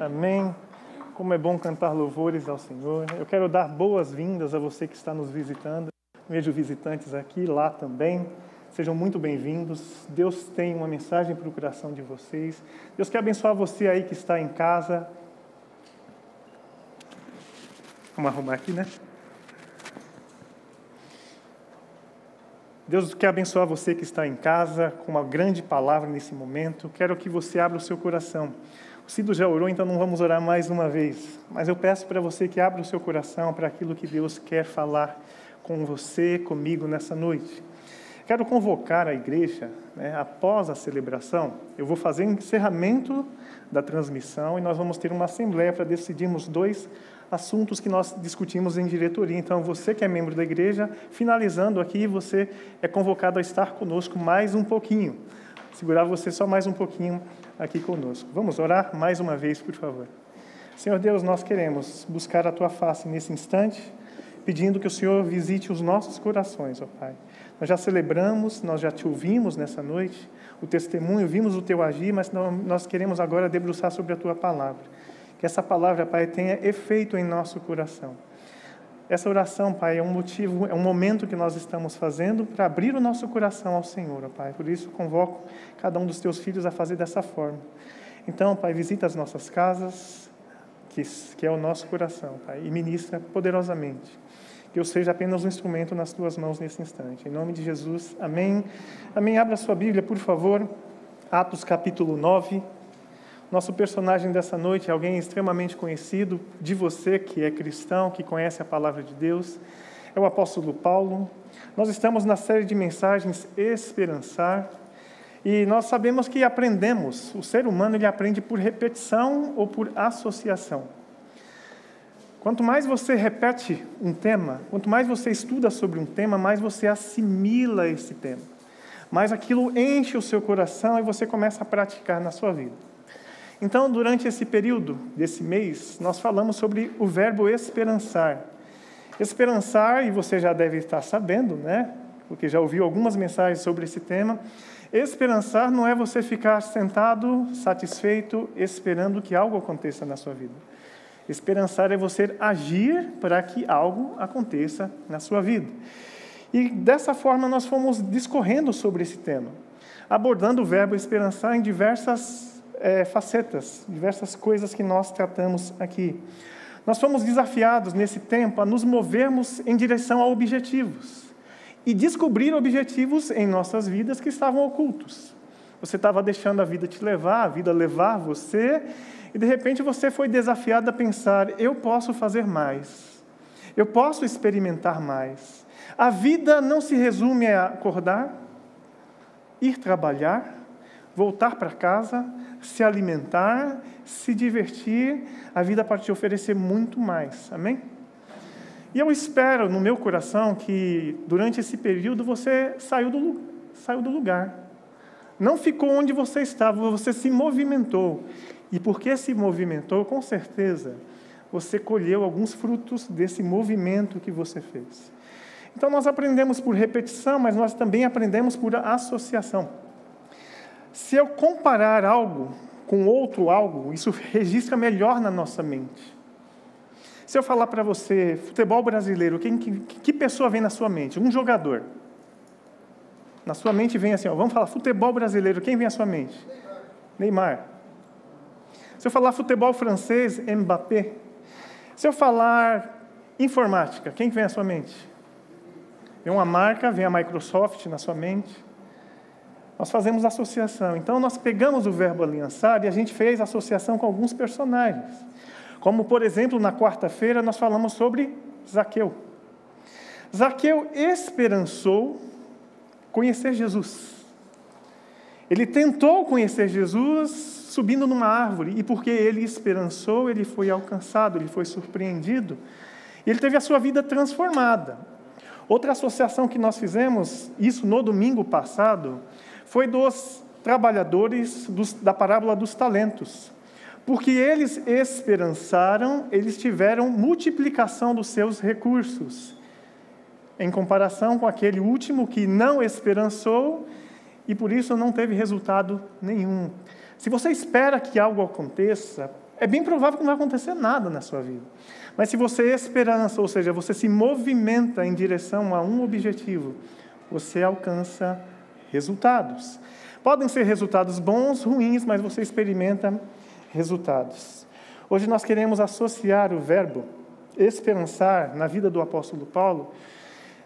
Amém. Como é bom cantar louvores ao Senhor. Eu quero dar boas-vindas a você que está nos visitando. Vejo visitantes aqui, lá também. Sejam muito bem-vindos. Deus tem uma mensagem para o coração de vocês. Deus quer abençoar você aí que está em casa. Vamos arrumar aqui, né? Deus quer abençoar você que está em casa com uma grande palavra nesse momento. Quero que você abra o seu coração. Cido já orou, então não vamos orar mais uma vez. Mas eu peço para você que abra o seu coração para aquilo que Deus quer falar com você, comigo nessa noite. Quero convocar a igreja, né, após a celebração, eu vou fazer o encerramento da transmissão e nós vamos ter uma assembleia para decidirmos dois assuntos que nós discutimos em diretoria. Então, você que é membro da igreja, finalizando aqui, você é convocado a estar conosco mais um pouquinho. Segurar você só mais um pouquinho aqui conosco. Vamos orar mais uma vez, por favor. Senhor Deus, nós queremos buscar a tua face nesse instante, pedindo que o Senhor visite os nossos corações, ó Pai. Nós já celebramos, nós já te ouvimos nessa noite, o testemunho, vimos o teu agir, mas nós queremos agora debruçar sobre a tua palavra. Que essa palavra, Pai, tenha efeito em nosso coração. Essa oração, Pai, é um motivo, é um momento que nós estamos fazendo para abrir o nosso coração ao Senhor, Pai. Por isso, convoco cada um dos teus filhos a fazer dessa forma. Então, Pai, visita as nossas casas, que, que é o nosso coração, Pai, e ministra poderosamente. Que eu seja apenas um instrumento nas tuas mãos nesse instante. Em nome de Jesus, amém. Amém. Abra sua Bíblia, por favor. Atos capítulo 9. Nosso personagem dessa noite é alguém extremamente conhecido de você que é cristão, que conhece a palavra de Deus. É o apóstolo Paulo. Nós estamos na série de mensagens Esperançar. E nós sabemos que aprendemos, o ser humano ele aprende por repetição ou por associação. Quanto mais você repete um tema, quanto mais você estuda sobre um tema, mais você assimila esse tema. Mais aquilo enche o seu coração e você começa a praticar na sua vida. Então, durante esse período desse mês, nós falamos sobre o verbo esperançar. Esperançar, e você já deve estar sabendo, né? Porque já ouviu algumas mensagens sobre esse tema. Esperançar não é você ficar sentado, satisfeito, esperando que algo aconteça na sua vida. Esperançar é você agir para que algo aconteça na sua vida. E dessa forma nós fomos discorrendo sobre esse tema, abordando o verbo esperançar em diversas é, facetas, diversas coisas que nós tratamos aqui. Nós fomos desafiados nesse tempo a nos movermos em direção a objetivos e descobrir objetivos em nossas vidas que estavam ocultos. Você estava deixando a vida te levar, a vida levar você, e de repente você foi desafiado a pensar: eu posso fazer mais, eu posso experimentar mais. A vida não se resume a acordar, ir trabalhar, voltar para casa, se alimentar, se divertir, a vida pode te oferecer muito mais. Amém? E eu espero no meu coração que durante esse período você saiu do, saiu do lugar. Não ficou onde você estava, você se movimentou. E porque se movimentou, com certeza, você colheu alguns frutos desse movimento que você fez. Então nós aprendemos por repetição, mas nós também aprendemos por associação. Se eu comparar algo com outro algo, isso registra melhor na nossa mente. Se eu falar para você, futebol brasileiro, quem, que, que, pessoa vem na sua mente? Um jogador. Na sua mente vem assim, ó, vamos falar futebol brasileiro, quem vem à sua mente? Neymar. Se eu falar futebol francês, Mbappé. Se eu falar informática, quem vem à sua mente? Vem uma marca, vem a Microsoft na sua mente nós fazemos associação. Então, nós pegamos o verbo aliançar e a gente fez associação com alguns personagens. Como, por exemplo, na quarta-feira, nós falamos sobre Zaqueu. Zaqueu esperançou conhecer Jesus. Ele tentou conhecer Jesus subindo numa árvore, e porque ele esperançou, ele foi alcançado, ele foi surpreendido, e ele teve a sua vida transformada. Outra associação que nós fizemos, isso no domingo passado, foi dos trabalhadores dos, da parábola dos talentos. Porque eles esperançaram, eles tiveram multiplicação dos seus recursos, em comparação com aquele último que não esperançou e por isso não teve resultado nenhum. Se você espera que algo aconteça, é bem provável que não vai acontecer nada na sua vida. Mas se você esperança, ou seja, você se movimenta em direção a um objetivo, você alcança. Podem ser resultados bons, ruins, mas você experimenta resultados. Hoje nós queremos associar o verbo esperançar na vida do apóstolo Paulo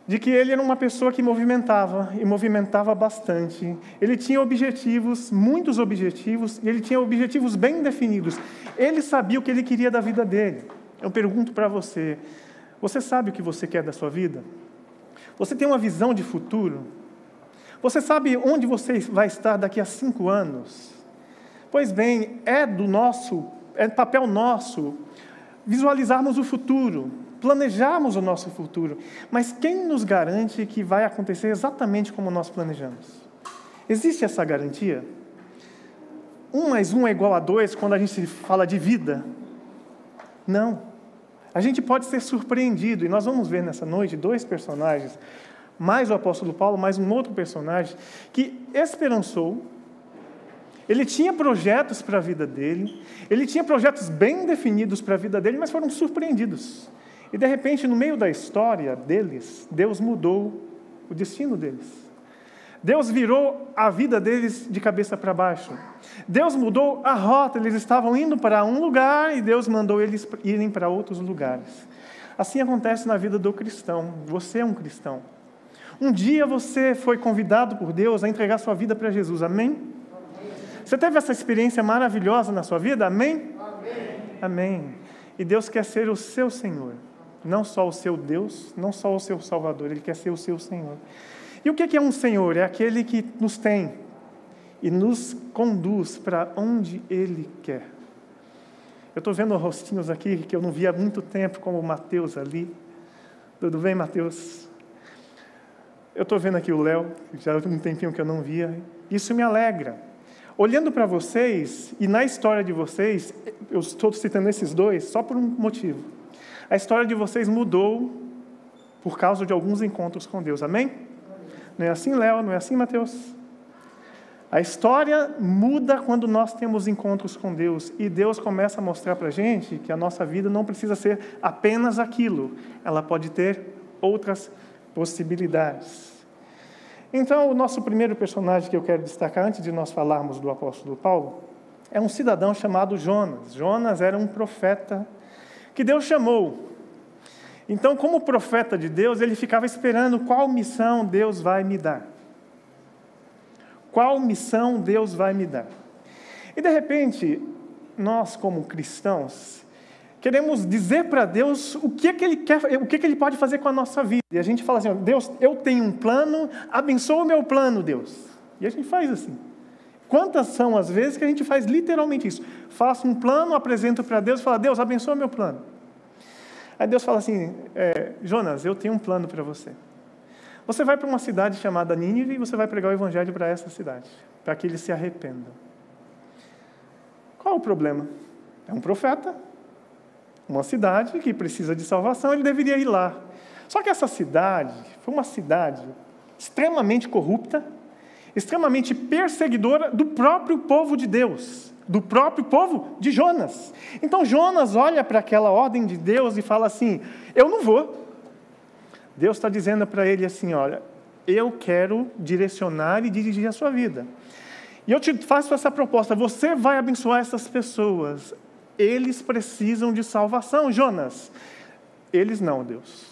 de que ele era uma pessoa que movimentava, e movimentava bastante. Ele tinha objetivos, muitos objetivos, e ele tinha objetivos bem definidos. Ele sabia o que ele queria da vida dele. Eu pergunto para você: você sabe o que você quer da sua vida? Você tem uma visão de futuro? Você sabe onde você vai estar daqui a cinco anos? Pois bem, é do nosso, é papel nosso visualizarmos o futuro, planejarmos o nosso futuro, mas quem nos garante que vai acontecer exatamente como nós planejamos? Existe essa garantia? Um mais um é igual a dois quando a gente fala de vida? Não. A gente pode ser surpreendido, e nós vamos ver nessa noite dois personagens, mais o apóstolo Paulo, mais um outro personagem, que esperançou, ele tinha projetos para a vida dele, ele tinha projetos bem definidos para a vida dele, mas foram surpreendidos. E de repente, no meio da história deles, Deus mudou o destino deles. Deus virou a vida deles de cabeça para baixo. Deus mudou a rota, eles estavam indo para um lugar e Deus mandou eles irem para outros lugares. Assim acontece na vida do cristão. Você é um cristão. Um dia você foi convidado por Deus a entregar sua vida para Jesus. Amém? Você teve essa experiência maravilhosa na sua vida? Amém? Amém. Amém. E Deus quer ser o seu Senhor não só o seu Deus, não só o seu Salvador, Ele quer ser o seu Senhor. E o que é um Senhor? É aquele que nos tem e nos conduz para onde Ele quer. Eu estou vendo rostinhos aqui que eu não via há muito tempo, como o Mateus ali. Tudo bem, Mateus? Eu estou vendo aqui o Léo, já há um tempinho que eu não via. Isso me alegra. Olhando para vocês, e na história de vocês, eu estou citando esses dois só por um motivo a história de vocês mudou por causa de alguns encontros com Deus. Amém? Não é assim, Léo? Não é assim, Mateus? A história muda quando nós temos encontros com Deus e Deus começa a mostrar para a gente que a nossa vida não precisa ser apenas aquilo, ela pode ter outras possibilidades. Então, o nosso primeiro personagem que eu quero destacar, antes de nós falarmos do apóstolo Paulo, é um cidadão chamado Jonas. Jonas era um profeta que Deus chamou. Então, como profeta de Deus, ele ficava esperando qual missão Deus vai me dar. Qual missão Deus vai me dar? E de repente, nós como cristãos, queremos dizer para Deus o que é que ele quer, o que é que ele pode fazer com a nossa vida. E a gente fala assim: Deus, eu tenho um plano, abençoa o meu plano, Deus. E a gente faz assim. Quantas são as vezes que a gente faz literalmente isso? Faço um plano, apresento para Deus e falo, Deus, abençoa meu plano. Aí Deus fala assim, é, Jonas, eu tenho um plano para você. Você vai para uma cidade chamada Nínive e você vai pregar o evangelho para essa cidade, para que eles se arrependam. Qual o problema? É um profeta, uma cidade que precisa de salvação, ele deveria ir lá. Só que essa cidade foi uma cidade extremamente corrupta, extremamente perseguidora do próprio povo de Deus, do próprio povo de Jonas. Então Jonas olha para aquela ordem de Deus e fala assim: Eu não vou. Deus está dizendo para ele assim: Olha, eu quero direcionar e dirigir a sua vida. E eu te faço essa proposta: você vai abençoar essas pessoas. Eles precisam de salvação, Jonas. Eles não, Deus.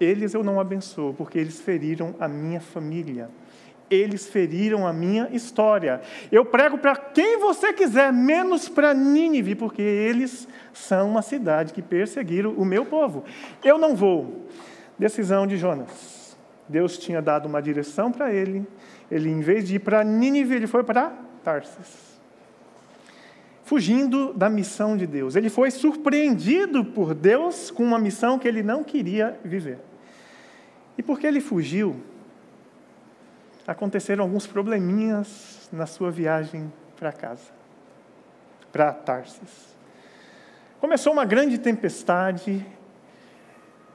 Eles eu não abençoo, porque eles feriram a minha família eles feriram a minha história. Eu prego para quem você quiser, menos para Nínive, porque eles são uma cidade que perseguiram o meu povo. Eu não vou. Decisão de Jonas. Deus tinha dado uma direção para ele. Ele, em vez de ir para Nínive, ele foi para Tarsis. Fugindo da missão de Deus. Ele foi surpreendido por Deus com uma missão que ele não queria viver. E porque ele fugiu, aconteceram alguns probleminhas na sua viagem para casa, para Tarsis. Começou uma grande tempestade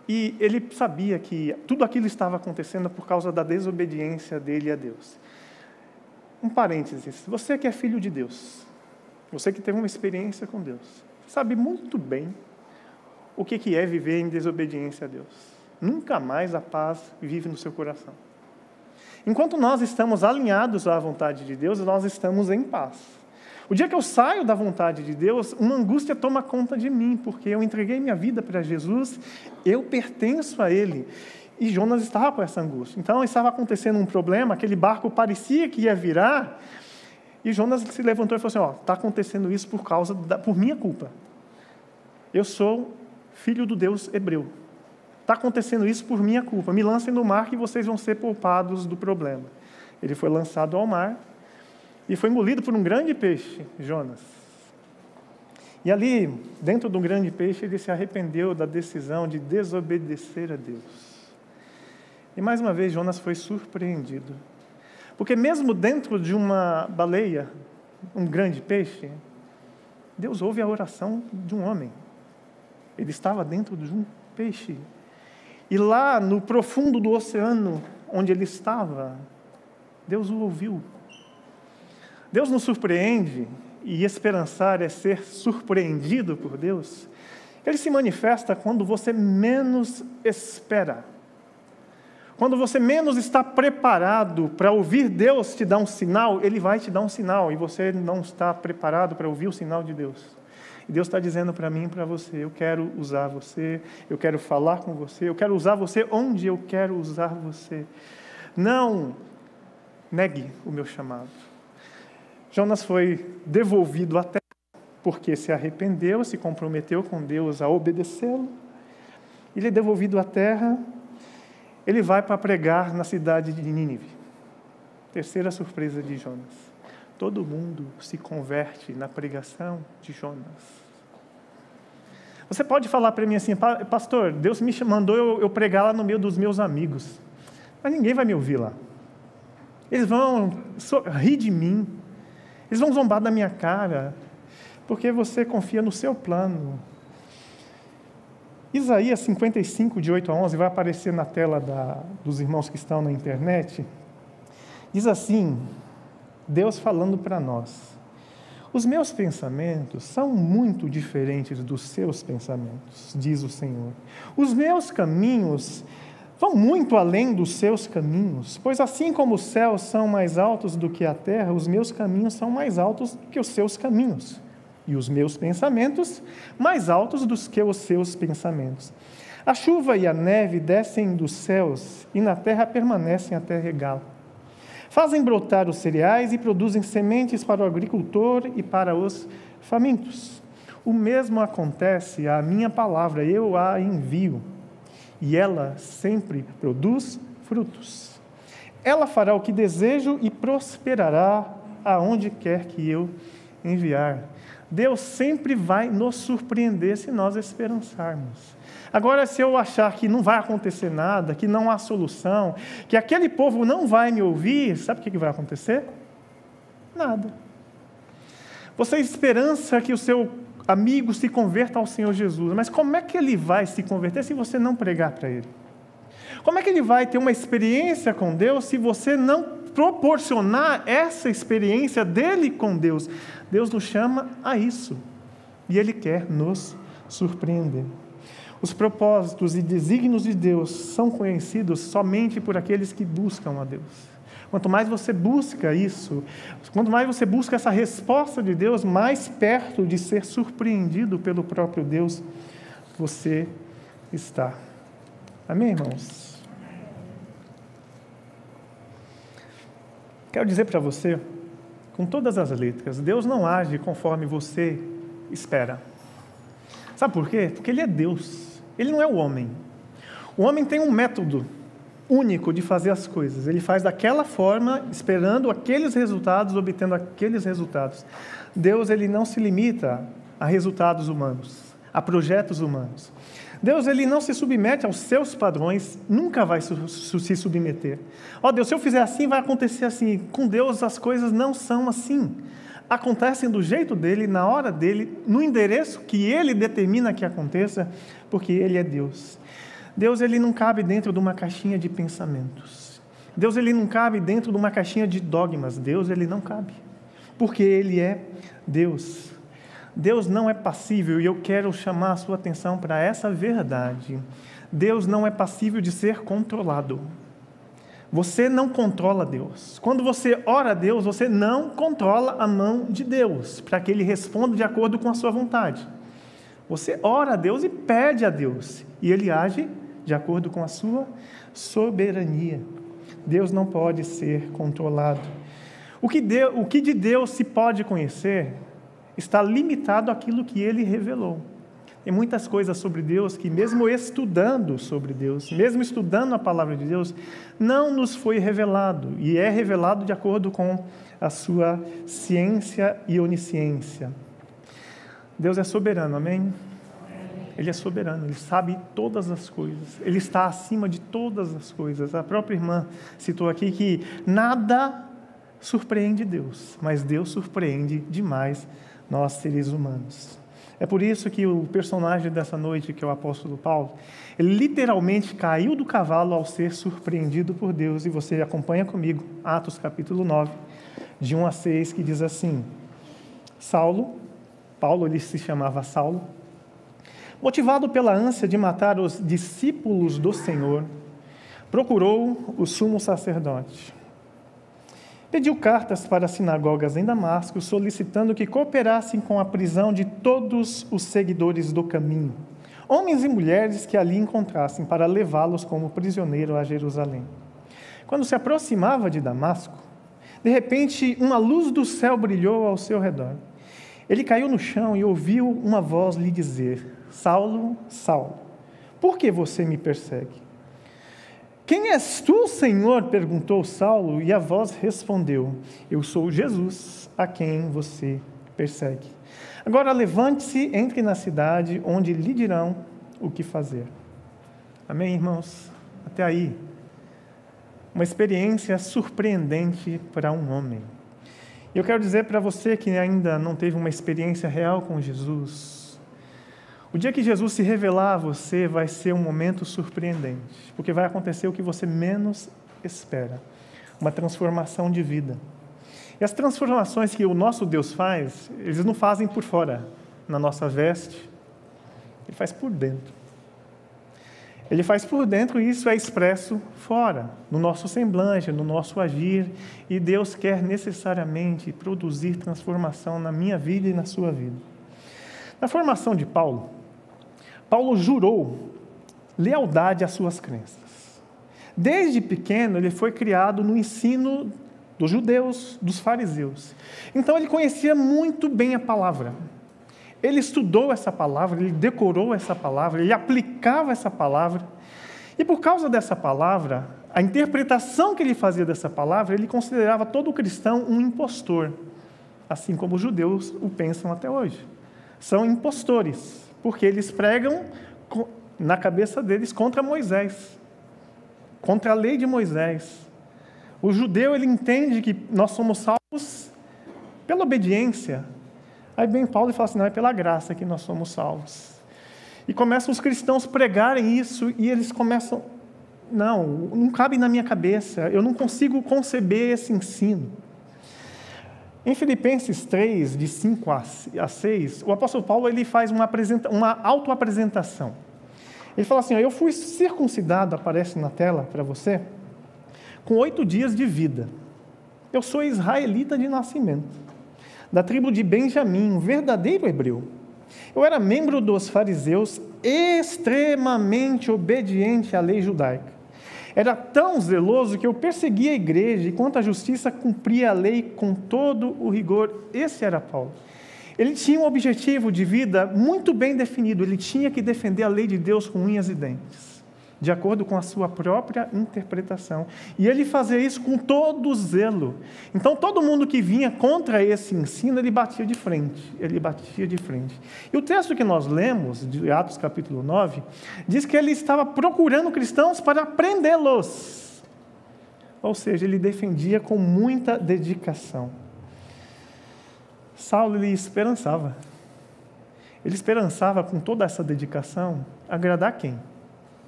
e ele sabia que tudo aquilo estava acontecendo por causa da desobediência dele a Deus. Um parênteses: você que é filho de Deus, você que teve uma experiência com Deus, sabe muito bem o que é viver em desobediência a Deus. Nunca mais a paz vive no seu coração. Enquanto nós estamos alinhados à vontade de Deus, nós estamos em paz. O dia que eu saio da vontade de Deus, uma angústia toma conta de mim, porque eu entreguei minha vida para Jesus, eu pertenço a Ele. E Jonas estava com essa angústia. Então estava acontecendo um problema, aquele barco parecia que ia virar, e Jonas se levantou e falou assim: Ó, está acontecendo isso por causa da, por minha culpa. Eu sou filho do Deus hebreu. Está acontecendo isso por minha culpa. Me lancem no mar que vocês vão ser poupados do problema. Ele foi lançado ao mar e foi engolido por um grande peixe, Jonas. E ali, dentro do grande peixe, ele se arrependeu da decisão de desobedecer a Deus. E mais uma vez, Jonas foi surpreendido. Porque, mesmo dentro de uma baleia, um grande peixe, Deus ouve a oração de um homem. Ele estava dentro de um peixe. E lá no profundo do oceano onde ele estava, Deus o ouviu. Deus nos surpreende, e esperançar é ser surpreendido por Deus. Ele se manifesta quando você menos espera. Quando você menos está preparado para ouvir Deus te dar um sinal, Ele vai te dar um sinal, e você não está preparado para ouvir o sinal de Deus. E Deus está dizendo para mim e para você: eu quero usar você, eu quero falar com você, eu quero usar você onde eu quero usar você. Não negue o meu chamado. Jonas foi devolvido à terra porque se arrependeu, se comprometeu com Deus a obedecê-lo. Ele é devolvido à terra, ele vai para pregar na cidade de Nínive. Terceira surpresa de Jonas. Todo mundo se converte na pregação de Jonas. Você pode falar para mim assim, pastor, Deus me mandou eu, eu pregar lá no meio dos meus amigos, mas ninguém vai me ouvir lá. Eles vão rir de mim, eles vão zombar da minha cara, porque você confia no seu plano. Isaías 55, de 8 a 11, vai aparecer na tela da, dos irmãos que estão na internet. Diz assim: Deus falando para nós. Os meus pensamentos são muito diferentes dos seus pensamentos, diz o Senhor. Os meus caminhos vão muito além dos seus caminhos, pois assim como os céus são mais altos do que a terra, os meus caminhos são mais altos que os seus caminhos, e os meus pensamentos mais altos do que os seus pensamentos. A chuva e a neve descem dos céus, e na terra permanecem até regá-la. Fazem brotar os cereais e produzem sementes para o agricultor e para os famintos. O mesmo acontece à minha palavra, eu a envio, e ela sempre produz frutos. Ela fará o que desejo e prosperará aonde quer que eu enviar. Deus sempre vai nos surpreender se nós esperançarmos. Agora, se eu achar que não vai acontecer nada, que não há solução, que aquele povo não vai me ouvir, sabe o que vai acontecer? Nada. Você esperança que o seu amigo se converta ao Senhor Jesus, mas como é que ele vai se converter se você não pregar para ele? Como é que ele vai ter uma experiência com Deus se você não proporcionar essa experiência dele com Deus? Deus nos chama a isso e ele quer nos surpreender. Os propósitos e desígnios de Deus são conhecidos somente por aqueles que buscam a Deus. Quanto mais você busca isso, quanto mais você busca essa resposta de Deus, mais perto de ser surpreendido pelo próprio Deus você está. Amém, irmãos? Quero dizer para você, com todas as letras, Deus não age conforme você espera. Sabe por quê? Porque Ele é Deus. Ele não é o homem. O homem tem um método único de fazer as coisas. Ele faz daquela forma, esperando aqueles resultados, obtendo aqueles resultados. Deus ele não se limita a resultados humanos, a projetos humanos. Deus ele não se submete aos seus padrões, nunca vai se submeter. Ó oh, Deus, se eu fizer assim, vai acontecer assim. Com Deus as coisas não são assim acontecem do jeito dele, na hora dele, no endereço que ele determina que aconteça, porque ele é Deus. Deus ele não cabe dentro de uma caixinha de pensamentos. Deus ele não cabe dentro de uma caixinha de dogmas. Deus ele não cabe. Porque ele é Deus. Deus não é passível e eu quero chamar a sua atenção para essa verdade. Deus não é passível de ser controlado. Você não controla Deus. Quando você ora a Deus, você não controla a mão de Deus, para que Ele responda de acordo com a sua vontade. Você ora a Deus e pede a Deus, e Ele age de acordo com a sua soberania. Deus não pode ser controlado. O que, Deus, o que de Deus se pode conhecer está limitado àquilo que Ele revelou. Tem muitas coisas sobre Deus que, mesmo estudando sobre Deus, mesmo estudando a palavra de Deus, não nos foi revelado, e é revelado de acordo com a sua ciência e onisciência. Deus é soberano, amém? Ele é soberano, ele sabe todas as coisas, ele está acima de todas as coisas. A própria irmã citou aqui que nada surpreende Deus, mas Deus surpreende demais nós seres humanos. É por isso que o personagem dessa noite, que é o apóstolo Paulo, ele literalmente caiu do cavalo ao ser surpreendido por Deus. E você acompanha comigo, Atos capítulo 9, de 1 a 6, que diz assim: Saulo, Paulo ele se chamava Saulo, motivado pela ânsia de matar os discípulos do Senhor, procurou o sumo sacerdote Pediu cartas para as sinagogas em Damasco, solicitando que cooperassem com a prisão de todos os seguidores do caminho, homens e mulheres que ali encontrassem, para levá-los como prisioneiro a Jerusalém. Quando se aproximava de Damasco, de repente uma luz do céu brilhou ao seu redor. Ele caiu no chão e ouviu uma voz lhe dizer: Saulo, Saulo, por que você me persegue? Quem és tu, Senhor? perguntou Saulo, e a voz respondeu: Eu sou Jesus, a quem você persegue. Agora levante-se, entre na cidade, onde lhe dirão o que fazer. Amém, irmãos? Até aí. Uma experiência surpreendente para um homem. Eu quero dizer para você que ainda não teve uma experiência real com Jesus, o dia que Jesus se revelar a você vai ser um momento surpreendente, porque vai acontecer o que você menos espera uma transformação de vida. E as transformações que o nosso Deus faz, eles não fazem por fora, na nossa veste, ele faz por dentro. Ele faz por dentro e isso é expresso fora, no nosso semblante, no nosso agir, e Deus quer necessariamente produzir transformação na minha vida e na sua vida. Na formação de Paulo, Paulo jurou lealdade às suas crenças. Desde pequeno, ele foi criado no ensino dos judeus, dos fariseus. Então, ele conhecia muito bem a palavra. Ele estudou essa palavra, ele decorou essa palavra, ele aplicava essa palavra. E por causa dessa palavra, a interpretação que ele fazia dessa palavra, ele considerava todo cristão um impostor, assim como os judeus o pensam até hoje. São impostores porque eles pregam na cabeça deles contra Moisés, contra a lei de Moisés. O judeu ele entende que nós somos salvos pela obediência. Aí vem Paulo e fala assim: não, é pela graça que nós somos salvos. E começam os cristãos pregarem isso e eles começam, não, não cabe na minha cabeça, eu não consigo conceber esse ensino. Em Filipenses 3, de 5 a 6, o apóstolo Paulo ele faz uma, uma autoapresentação. Ele fala assim: Eu fui circuncidado, aparece na tela para você, com oito dias de vida. Eu sou israelita de nascimento, da tribo de Benjamim, um verdadeiro hebreu. Eu era membro dos fariseus, extremamente obediente à lei judaica. Era tão zeloso que eu perseguia a igreja e, quanto à justiça, cumpria a lei com todo o rigor. Esse era Paulo. Ele tinha um objetivo de vida muito bem definido. Ele tinha que defender a lei de Deus com unhas e dentes, de acordo com a sua própria interpretação. E ele fazia isso com todo zelo. Então, todo mundo que vinha contra esse ensino, ele batia de frente. Ele batia de frente. E o texto que nós lemos, de Atos capítulo 9, diz que ele estava procurando cristãos para prendê-los. Ou seja, ele defendia com muita dedicação. Saulo ele esperançava. Ele esperançava com toda essa dedicação agradar quem?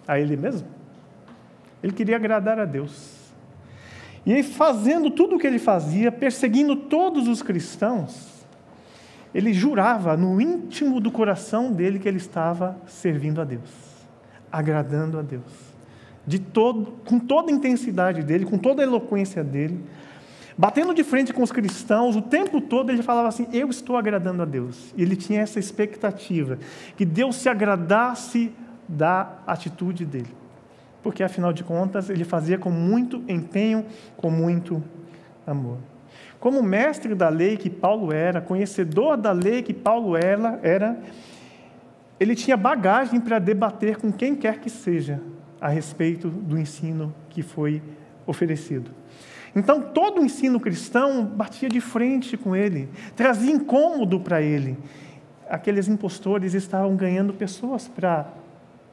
A ele mesmo? Ele queria agradar a Deus. E aí, fazendo tudo o que ele fazia, perseguindo todos os cristãos, ele jurava no íntimo do coração dele que ele estava servindo a Deus, agradando a Deus. De todo, com toda a intensidade dele, com toda a eloquência dele, batendo de frente com os cristãos, o tempo todo ele falava assim: Eu estou agradando a Deus. E ele tinha essa expectativa, que Deus se agradasse da atitude dele. Porque, afinal de contas, ele fazia com muito empenho, com muito amor. Como mestre da lei que Paulo era, conhecedor da lei que Paulo era, ele tinha bagagem para debater com quem quer que seja a respeito do ensino que foi oferecido. Então, todo o ensino cristão batia de frente com ele, trazia incômodo para ele. Aqueles impostores estavam ganhando pessoas para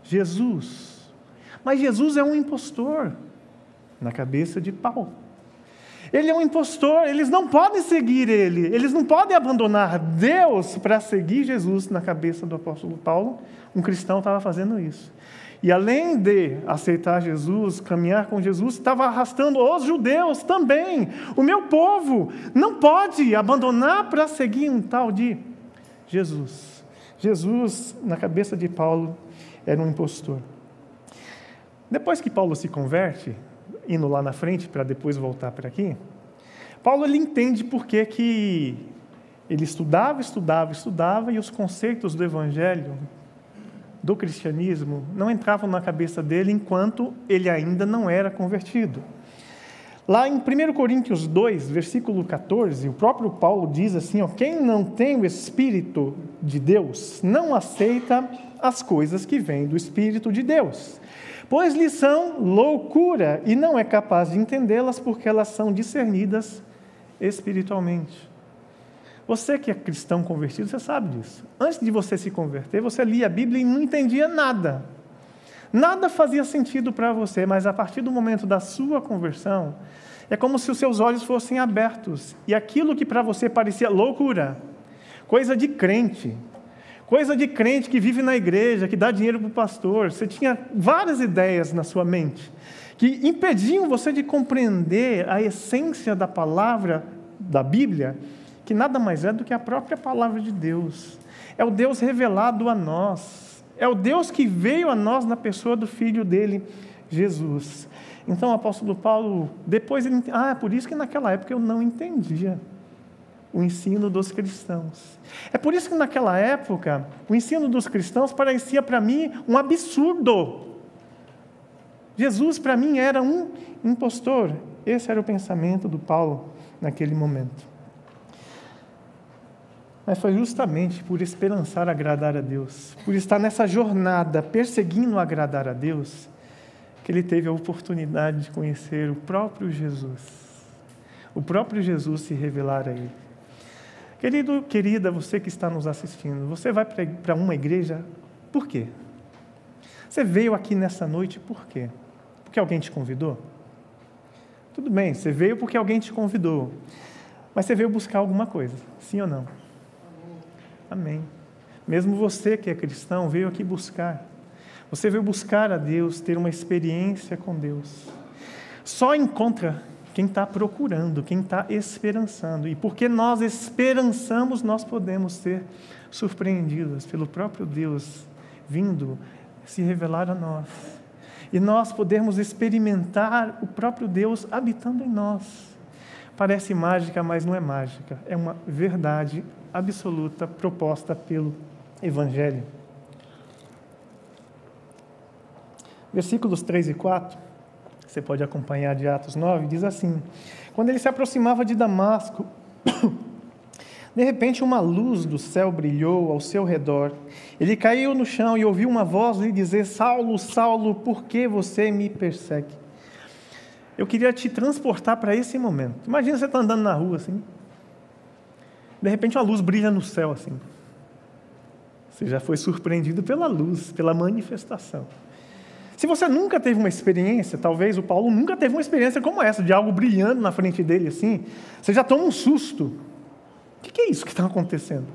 Jesus. Mas Jesus é um impostor na cabeça de Paulo. Ele é um impostor, eles não podem seguir ele, eles não podem abandonar Deus para seguir Jesus na cabeça do apóstolo Paulo. Um cristão estava fazendo isso. E além de aceitar Jesus, caminhar com Jesus, estava arrastando os judeus também. O meu povo não pode abandonar para seguir um tal de Jesus. Jesus, na cabeça de Paulo, era um impostor. Depois que Paulo se converte, indo lá na frente para depois voltar para aqui, Paulo ele entende por que, que ele estudava, estudava, estudava e os conceitos do evangelho, do cristianismo, não entravam na cabeça dele enquanto ele ainda não era convertido. Lá em 1 Coríntios 2, versículo 14, o próprio Paulo diz assim: ó, quem não tem o Espírito de Deus não aceita as coisas que vêm do Espírito de Deus, pois lhes são loucura e não é capaz de entendê-las porque elas são discernidas espiritualmente. Você que é cristão convertido, você sabe disso. Antes de você se converter, você lia a Bíblia e não entendia nada. Nada fazia sentido para você, mas a partir do momento da sua conversão, é como se os seus olhos fossem abertos e aquilo que para você parecia loucura, coisa de crente, Coisa de crente que vive na igreja, que dá dinheiro para o pastor. Você tinha várias ideias na sua mente que impediam você de compreender a essência da palavra da Bíblia, que nada mais é do que a própria palavra de Deus. É o Deus revelado a nós. É o Deus que veio a nós na pessoa do filho dele, Jesus. Então o apóstolo Paulo, depois ele, ah, é por isso que naquela época eu não entendia o ensino dos cristãos. É por isso que naquela época, o ensino dos cristãos parecia para mim um absurdo. Jesus para mim era um impostor. Esse era o pensamento do Paulo naquele momento. Mas foi justamente por esperançar agradar a Deus, por estar nessa jornada perseguindo agradar a Deus, que ele teve a oportunidade de conhecer o próprio Jesus. O próprio Jesus se revelar a ele. Querido, querida, você que está nos assistindo, você vai para uma igreja por quê? Você veio aqui nessa noite por quê? Porque alguém te convidou? Tudo bem, você veio porque alguém te convidou. Mas você veio buscar alguma coisa, sim ou não? Amém. Mesmo você que é cristão, veio aqui buscar. Você veio buscar a Deus, ter uma experiência com Deus. Só encontra quem está procurando, quem está esperançando. E porque nós esperançamos, nós podemos ser surpreendidos pelo próprio Deus vindo se revelar a nós. E nós podemos experimentar o próprio Deus habitando em nós. Parece mágica, mas não é mágica. É uma verdade absoluta proposta pelo Evangelho. Versículos 3 e 4 você pode acompanhar de Atos 9, diz assim: Quando ele se aproximava de Damasco, de repente uma luz do céu brilhou ao seu redor. Ele caiu no chão e ouviu uma voz lhe dizer: Saulo, Saulo, por que você me persegue? Eu queria te transportar para esse momento. Imagina você está andando na rua assim. De repente uma luz brilha no céu assim. Você já foi surpreendido pela luz, pela manifestação. Se você nunca teve uma experiência, talvez o Paulo nunca teve uma experiência como essa, de algo brilhando na frente dele assim, você já toma um susto. O que é isso que está acontecendo?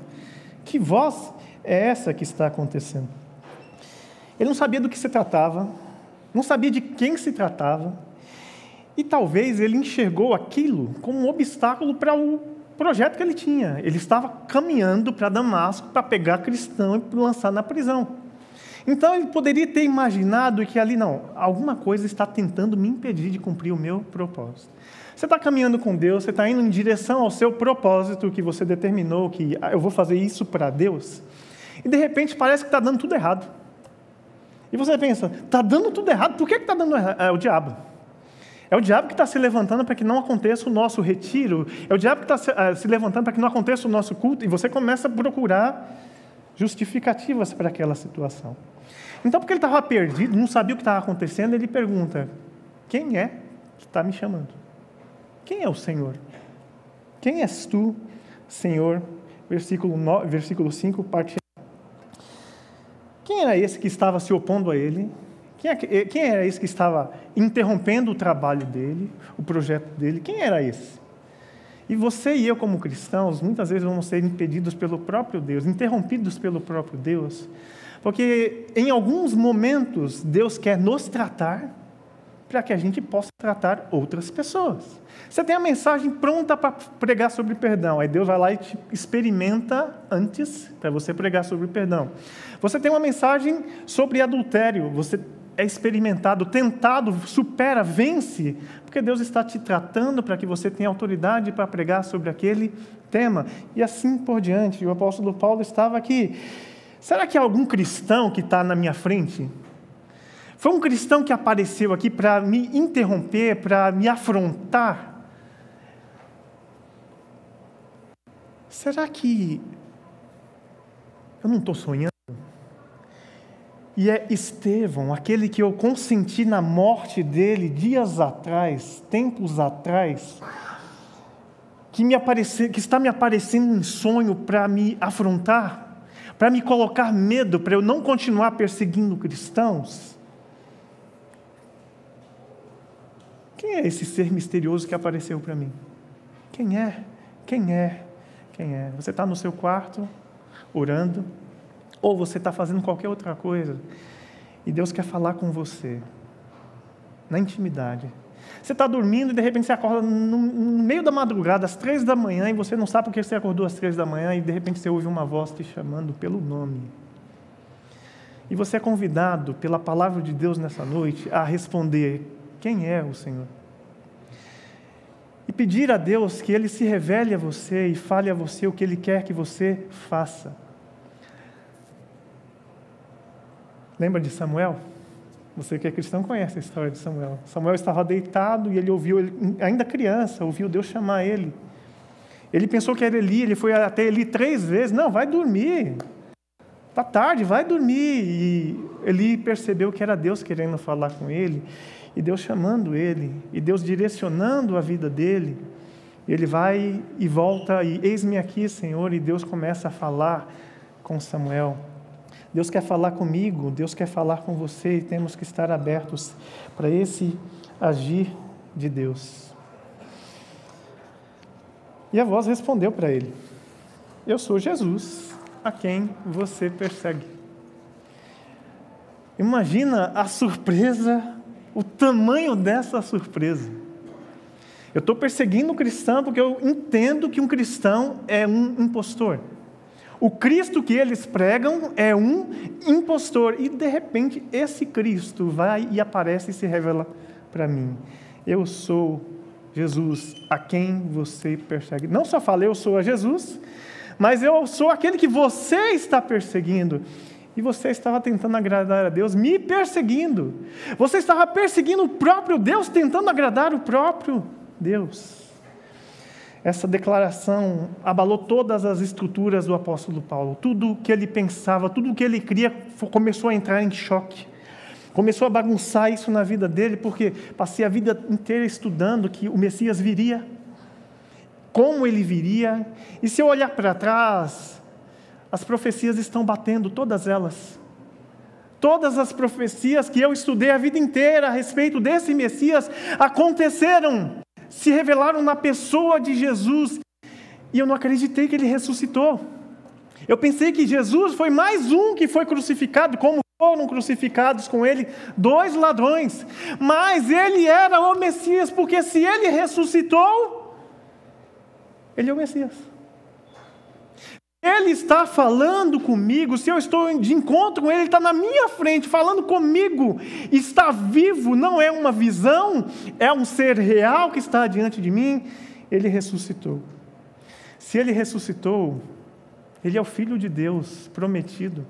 Que voz é essa que está acontecendo? Ele não sabia do que se tratava, não sabia de quem se tratava, e talvez ele enxergou aquilo como um obstáculo para o projeto que ele tinha. Ele estava caminhando para Damasco para pegar cristão e lançar na prisão. Então ele poderia ter imaginado que ali, não, alguma coisa está tentando me impedir de cumprir o meu propósito. Você está caminhando com Deus, você está indo em direção ao seu propósito que você determinou, que ah, eu vou fazer isso para Deus, e de repente parece que está dando tudo errado. E você pensa, está dando tudo errado, por que está dando errado? É o diabo. É o diabo que está se levantando para que não aconteça o nosso retiro. É o diabo que está se, se levantando para que não aconteça o nosso culto. E você começa a procurar justificativas para aquela situação. Então, porque ele estava perdido, não sabia o que estava acontecendo, ele pergunta: Quem é que está me chamando? Quem é o Senhor? Quem és tu, Senhor? Versículo, 9, versículo 5, parte Quem era esse que estava se opondo a ele? Quem, é, eh, quem era esse que estava interrompendo o trabalho dele, o projeto dele? Quem era esse? E você e eu, como cristãos, muitas vezes vamos ser impedidos pelo próprio Deus, interrompidos pelo próprio Deus, porque em alguns momentos Deus quer nos tratar para que a gente possa tratar outras pessoas. Você tem a mensagem pronta para pregar sobre perdão, aí Deus vai lá e te experimenta antes para você pregar sobre perdão. Você tem uma mensagem sobre adultério, você é experimentado, tentado, supera, vence, porque Deus está te tratando para que você tenha autoridade para pregar sobre aquele tema. E assim por diante. O apóstolo Paulo estava aqui. Será que há algum cristão que está na minha frente? Foi um cristão que apareceu aqui para me interromper, para me afrontar? Será que eu não estou sonhando? E é Estevão, aquele que eu consenti na morte dele dias atrás, tempos atrás, que, me que está me aparecendo em sonho para me afrontar? para me colocar medo, para eu não continuar perseguindo cristãos? Quem é esse ser misterioso que apareceu para mim? Quem é? Quem é? Quem é? Você está no seu quarto, orando, ou você está fazendo qualquer outra coisa, e Deus quer falar com você, na intimidade. Você está dormindo e de repente você acorda no, meio da madrugada, às três da manhã, e você não sabe porque você acordou às três da manhã, e de repente você ouve uma voz te chamando pelo nome. E você é convidado pela palavra de Deus nessa noite a responder: Quem é o Senhor? E pedir a Deus que Ele se revele a você e fale a você o que Ele quer que você faça. Lembra de Samuel? Você que é cristão conhece a história de Samuel. Samuel estava deitado e ele ouviu, ainda criança, ouviu Deus chamar ele. Ele pensou que era Eli, ele foi até Eli três vezes. Não, vai dormir. Está tarde, vai dormir. E Eli percebeu que era Deus querendo falar com ele, e Deus chamando ele, e Deus direcionando a vida dele. Ele vai e volta, e eis-me aqui, Senhor, e Deus começa a falar com Samuel. Deus quer falar comigo, Deus quer falar com você e temos que estar abertos para esse agir de Deus. E a voz respondeu para ele: Eu sou Jesus, a quem você persegue. Imagina a surpresa, o tamanho dessa surpresa. Eu estou perseguindo um cristão porque eu entendo que um cristão é um impostor. O Cristo que eles pregam é um impostor. E de repente esse Cristo vai e aparece e se revela para mim. Eu sou Jesus, a quem você persegue. Não só falei eu sou a Jesus, mas eu sou aquele que você está perseguindo. E você estava tentando agradar a Deus, me perseguindo. Você estava perseguindo o próprio Deus, tentando agradar o próprio Deus. Essa declaração abalou todas as estruturas do apóstolo Paulo. Tudo o que ele pensava, tudo o que ele queria começou a entrar em choque. Começou a bagunçar isso na vida dele, porque passei a vida inteira estudando que o Messias viria, como ele viria. E se eu olhar para trás, as profecias estão batendo, todas elas. Todas as profecias que eu estudei a vida inteira a respeito desse Messias aconteceram se revelaram na pessoa de Jesus e eu não acreditei que ele ressuscitou. Eu pensei que Jesus foi mais um que foi crucificado, como foram crucificados com ele dois ladrões, mas ele era o Messias, porque se ele ressuscitou, Ele é o Messias. Ele está falando comigo, se eu estou de encontro com Ele, Ele está na minha frente, falando comigo, está vivo, não é uma visão, é um ser real que está diante de mim. Ele ressuscitou. Se Ele ressuscitou, Ele é o Filho de Deus prometido,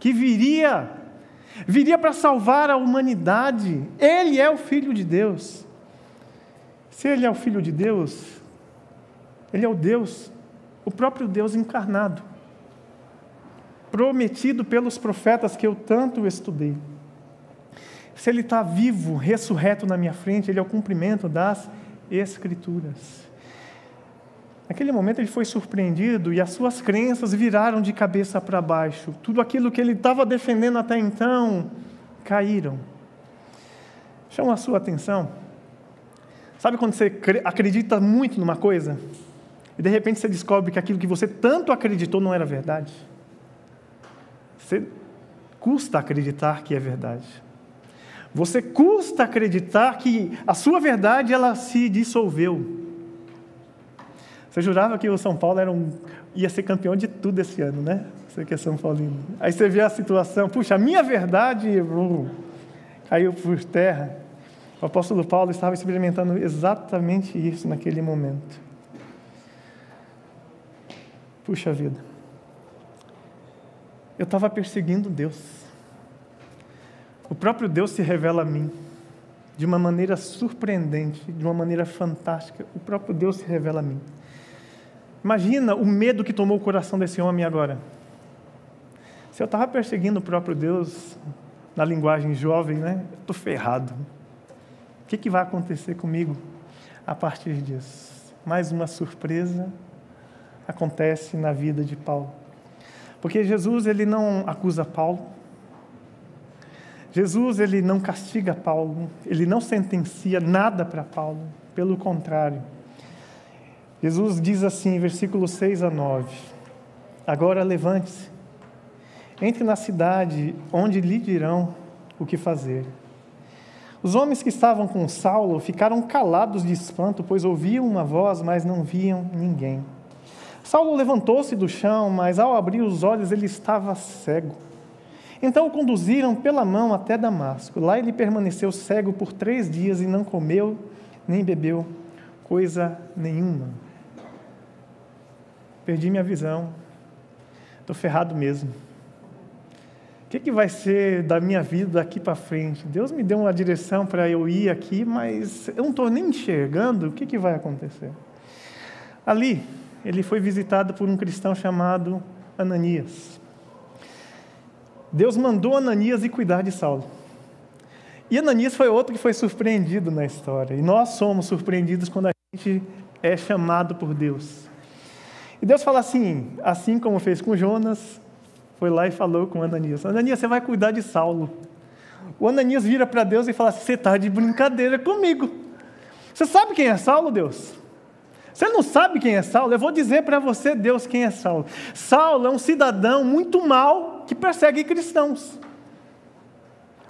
que viria, viria para salvar a humanidade. Ele é o Filho de Deus. Se Ele é o Filho de Deus, Ele é o Deus o próprio Deus encarnado, prometido pelos profetas que eu tanto estudei. Se ele está vivo, ressurreto na minha frente, ele é o cumprimento das Escrituras. Naquele momento ele foi surpreendido e as suas crenças viraram de cabeça para baixo. Tudo aquilo que ele estava defendendo até então caíram. Chama a sua atenção. Sabe quando você acredita muito numa coisa? E de repente você descobre que aquilo que você tanto acreditou não era verdade. Você custa acreditar que é verdade. Você custa acreditar que a sua verdade ela se dissolveu. Você jurava que o São Paulo era um, ia ser campeão de tudo esse ano, né? Você que é São Paulino. Aí você vê a situação, puxa, a minha verdade uh, caiu por terra. O apóstolo Paulo estava experimentando exatamente isso naquele momento. Puxa vida. Eu estava perseguindo Deus. O próprio Deus se revela a mim de uma maneira surpreendente, de uma maneira fantástica. O próprio Deus se revela a mim. Imagina o medo que tomou o coração desse homem agora. Se eu estava perseguindo o próprio Deus, na linguagem jovem, né? Estou ferrado. O que, que vai acontecer comigo a partir disso? Mais uma surpresa acontece na vida de Paulo. Porque Jesus ele não acusa Paulo. Jesus ele não castiga Paulo, ele não sentencia nada para Paulo, pelo contrário. Jesus diz assim, versículos 6 a 9: Agora levante-se, entre na cidade, onde lhe dirão o que fazer. Os homens que estavam com Saulo ficaram calados de espanto, pois ouviam uma voz, mas não viam ninguém. Saulo levantou-se do chão, mas ao abrir os olhos ele estava cego. Então o conduziram pela mão até Damasco. Lá ele permaneceu cego por três dias e não comeu nem bebeu coisa nenhuma. Perdi minha visão. Estou ferrado mesmo. O que, que vai ser da minha vida daqui para frente? Deus me deu uma direção para eu ir aqui, mas eu não estou nem enxergando o que, que vai acontecer. Ali, ele foi visitado por um cristão chamado Ananias. Deus mandou Ananias ir cuidar de Saulo. E Ananias foi outro que foi surpreendido na história. E nós somos surpreendidos quando a gente é chamado por Deus. E Deus fala assim, assim como fez com Jonas, foi lá e falou com Ananias: Ananias, você vai cuidar de Saulo. O Ananias vira para Deus e fala assim: Você está de brincadeira comigo. Você sabe quem é Saulo, Deus? Você não sabe quem é Saulo? Eu vou dizer para você, Deus, quem é Saulo. Saulo é um cidadão muito mau que persegue cristãos.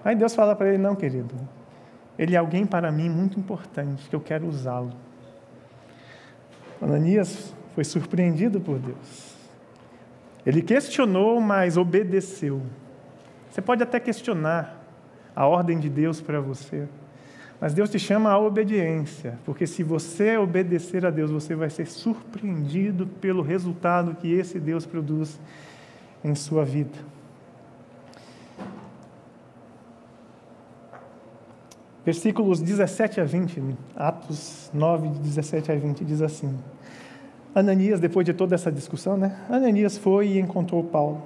Aí Deus fala para ele: Não, querido, ele é alguém para mim muito importante, que eu quero usá-lo. Ananias foi surpreendido por Deus. Ele questionou, mas obedeceu. Você pode até questionar a ordem de Deus para você. Mas Deus te chama à obediência, porque se você obedecer a Deus, você vai ser surpreendido pelo resultado que esse Deus produz em sua vida. Versículos 17 a 20, Atos 9, 17 a 20, diz assim: Ananias, depois de toda essa discussão, né? Ananias foi e encontrou Paulo.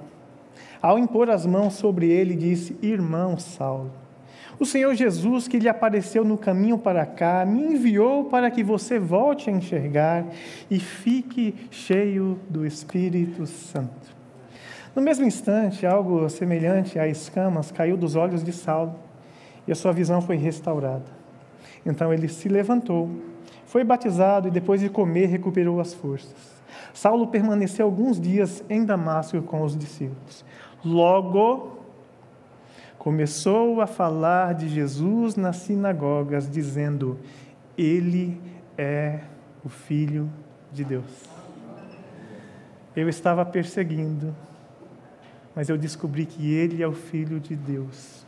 Ao impor as mãos sobre ele, disse: Irmão Saulo, o Senhor Jesus, que lhe apareceu no caminho para cá, me enviou para que você volte a enxergar e fique cheio do Espírito Santo. No mesmo instante, algo semelhante a escamas caiu dos olhos de Saulo e a sua visão foi restaurada. Então ele se levantou, foi batizado e depois de comer recuperou as forças. Saulo permaneceu alguns dias em Damasco com os discípulos. Logo, começou a falar de Jesus nas sinagogas, dizendo: Ele é o Filho de Deus. eu estava perseguindo, mas eu descobri que ele é o Filho de Deus.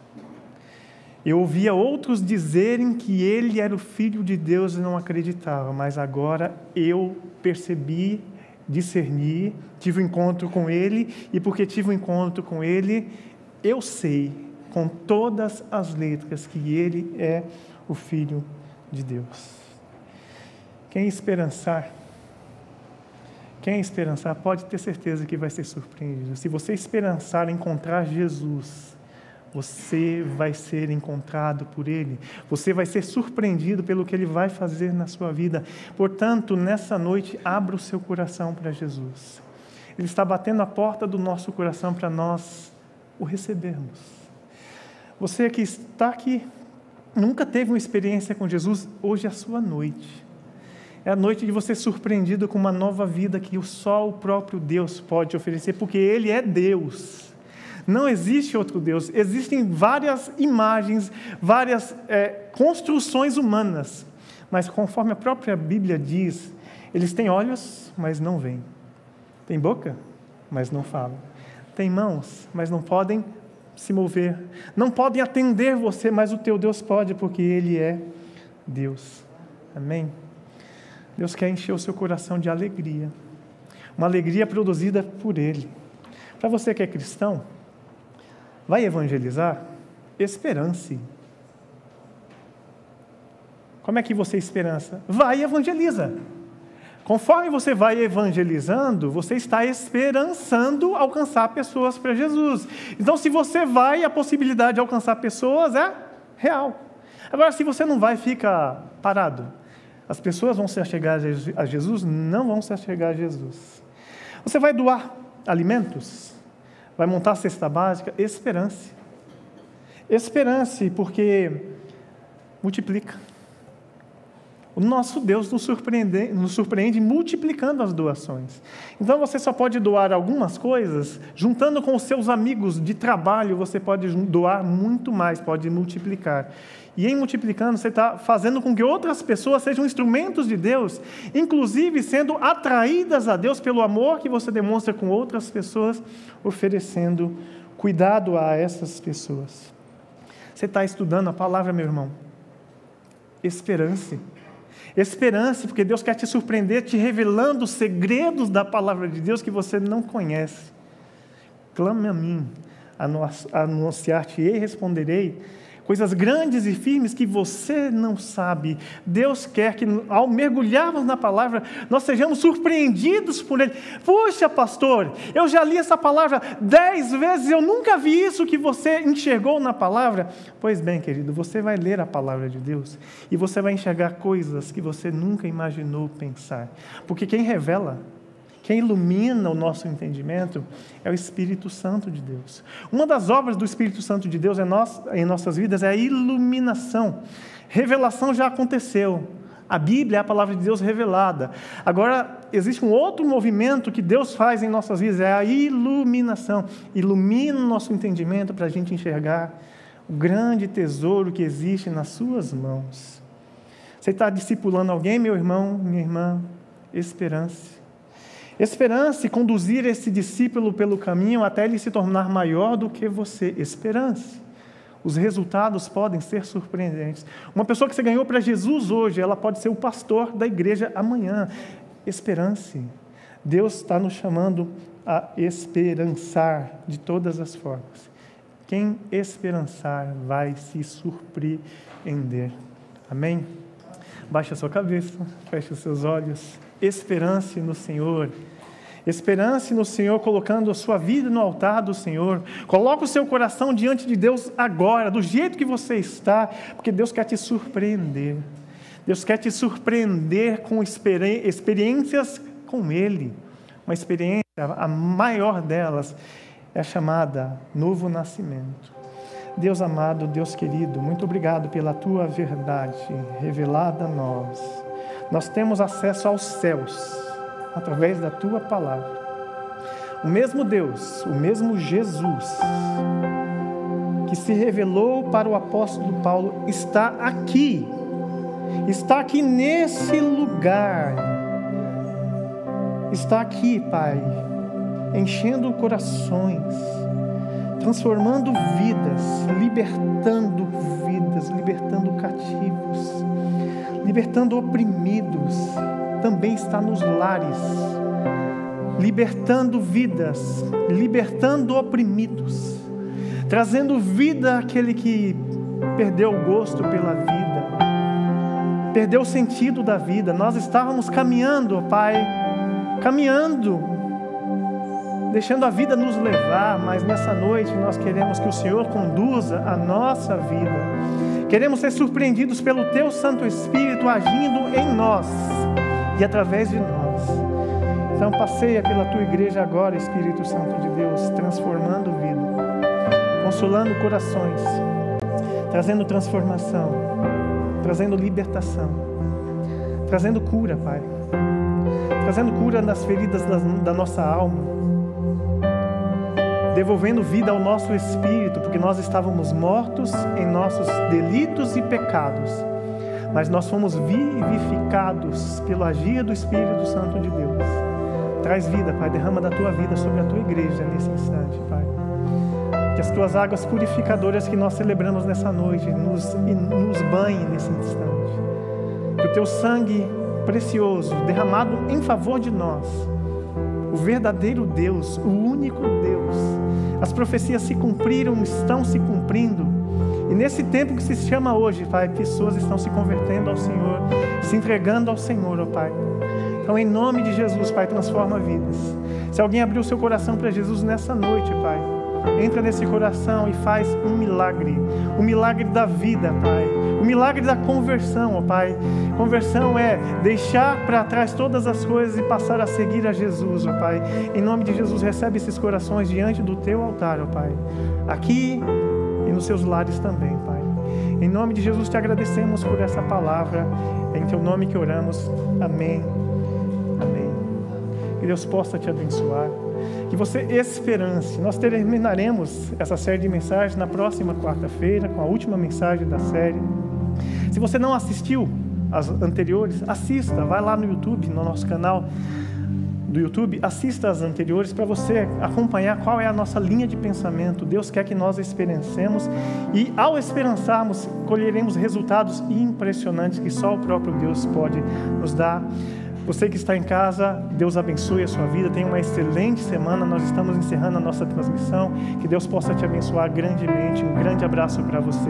Eu ouvia outros dizerem que ele era o Filho de Deus e não acreditava, mas agora eu percebi, discerni, tive um encontro com ele, e porque tive um encontro com ele, eu sei com todas as letras que ele é o Filho de Deus. Quem esperançar, quem esperançar pode ter certeza que vai ser surpreendido. Se você esperançar encontrar Jesus, você vai ser encontrado por Ele, você vai ser surpreendido pelo que Ele vai fazer na sua vida. Portanto, nessa noite, abra o seu coração para Jesus. Ele está batendo a porta do nosso coração para nós o recebermos. Você que está aqui, nunca teve uma experiência com Jesus, hoje é a sua noite. É a noite de você surpreendido com uma nova vida que só o próprio Deus pode oferecer, porque Ele é Deus. Não existe outro Deus. Existem várias imagens, várias é, construções humanas, mas conforme a própria Bíblia diz, eles têm olhos, mas não veem. Tem boca, mas não falam. Tem mãos, mas não podem se mover. Não podem atender você, mas o teu Deus pode, porque Ele é Deus. Amém? Deus quer encher o seu coração de alegria, uma alegria produzida por Ele. Para você que é cristão, vai evangelizar? Esperance. Como é que você esperança? Vai e evangeliza. Conforme você vai evangelizando, você está esperançando alcançar pessoas para Jesus. Então, se você vai, a possibilidade de alcançar pessoas é real. Agora, se você não vai, fica parado. As pessoas vão se achegar a Jesus? Não vão se achegar a Jesus. Você vai doar alimentos? Vai montar a cesta básica? Esperance. Esperance, porque multiplica. O nosso Deus nos surpreende, nos surpreende multiplicando as doações. Então você só pode doar algumas coisas, juntando com os seus amigos de trabalho, você pode doar muito mais, pode multiplicar. E em multiplicando, você está fazendo com que outras pessoas sejam instrumentos de Deus, inclusive sendo atraídas a Deus pelo amor que você demonstra com outras pessoas, oferecendo cuidado a essas pessoas. Você está estudando a palavra, meu irmão? Esperance. Esperance, porque Deus quer te surpreender, te revelando os segredos da palavra de Deus que você não conhece. Clame a mim, anunciar-te e responderei coisas grandes e firmes que você não sabe. Deus quer que, ao mergulharmos na palavra, nós sejamos surpreendidos por Ele. Puxa, pastor, eu já li essa palavra dez vezes, eu nunca vi isso que você enxergou na palavra. Pois bem, querido, você vai ler a palavra de Deus e você vai enxergar coisas que você nunca imaginou pensar. Porque quem revela quem ilumina o nosso entendimento é o Espírito Santo de Deus. Uma das obras do Espírito Santo de Deus em nossas vidas é a iluminação. Revelação já aconteceu. A Bíblia é a palavra de Deus revelada. Agora, existe um outro movimento que Deus faz em nossas vidas, é a iluminação. Ilumina o nosso entendimento para a gente enxergar o grande tesouro que existe nas suas mãos. Você está discipulando alguém, meu irmão, minha irmã? Esperança. Esperança e conduzir esse discípulo pelo caminho até ele se tornar maior do que você. Esperança. Os resultados podem ser surpreendentes. Uma pessoa que você ganhou para Jesus hoje, ela pode ser o pastor da igreja amanhã. Esperança. Deus está nos chamando a esperançar de todas as formas. Quem esperançar vai se surpreender. Amém? Baixe a sua cabeça, feche os seus olhos. Esperance no Senhor. Esperance no Senhor, colocando a sua vida no altar do Senhor. Coloque o seu coração diante de Deus agora, do jeito que você está, porque Deus quer te surpreender. Deus quer te surpreender com experiências com Ele. Uma experiência, a maior delas, é chamada novo nascimento. Deus amado, Deus querido, muito obrigado pela tua verdade revelada a nós. Nós temos acesso aos céus através da tua palavra. O mesmo Deus, o mesmo Jesus, que se revelou para o apóstolo Paulo, está aqui, está aqui nesse lugar, está aqui, Pai, enchendo corações, transformando vidas, libertando vidas, libertando cativos, libertando oprimidos, também está nos lares, libertando vidas, libertando oprimidos, trazendo vida àquele que perdeu o gosto pela vida, perdeu o sentido da vida. Nós estávamos caminhando, Pai, caminhando, deixando a vida nos levar, mas nessa noite nós queremos que o Senhor conduza a nossa vida. Queremos ser surpreendidos pelo Teu Santo Espírito agindo em nós e através de nós. Então passeia pela tua igreja agora, Espírito Santo de Deus, transformando vida, consolando corações, trazendo transformação, trazendo libertação, trazendo cura, Pai. Trazendo cura nas feridas da, da nossa alma, devolvendo vida ao nosso espírito, porque nós estávamos mortos em nossos delitos e pecados mas nós fomos vivificados pelo agir do Espírito Santo de Deus. Traz vida, Pai, derrama da tua vida sobre a tua igreja nesse instante, Pai. Que as tuas águas purificadoras que nós celebramos nessa noite nos, nos banhem nesse instante. Que o teu sangue precioso, derramado em favor de nós, o verdadeiro Deus, o único Deus, as profecias se cumpriram, estão se cumprindo e nesse tempo que se chama hoje, Pai, pessoas estão se convertendo ao Senhor, se entregando ao Senhor, ó Pai. Então, em nome de Jesus, Pai, transforma vidas. Se alguém abriu o seu coração para Jesus nessa noite, Pai, entra nesse coração e faz um milagre, o um milagre da vida, Pai, o milagre da conversão, ó Pai. Conversão é deixar para trás todas as coisas e passar a seguir a Jesus, ó Pai. Em nome de Jesus, recebe esses corações diante do teu altar, ó Pai. Aqui nos seus lares também, Pai. Em nome de Jesus te agradecemos por essa palavra. É em teu nome que oramos. Amém. Amém. Que Deus possa te abençoar. Que você esperance. Nós terminaremos essa série de mensagens na próxima quarta-feira com a última mensagem da série. Se você não assistiu as anteriores, assista, vai lá no YouTube, no nosso canal do YouTube, assista as anteriores para você acompanhar qual é a nossa linha de pensamento. Deus quer que nós experiencemos e, ao esperançarmos, colheremos resultados impressionantes que só o próprio Deus pode nos dar. Você que está em casa, Deus abençoe a sua vida. Tenha uma excelente semana. Nós estamos encerrando a nossa transmissão. Que Deus possa te abençoar grandemente. Um grande abraço para você.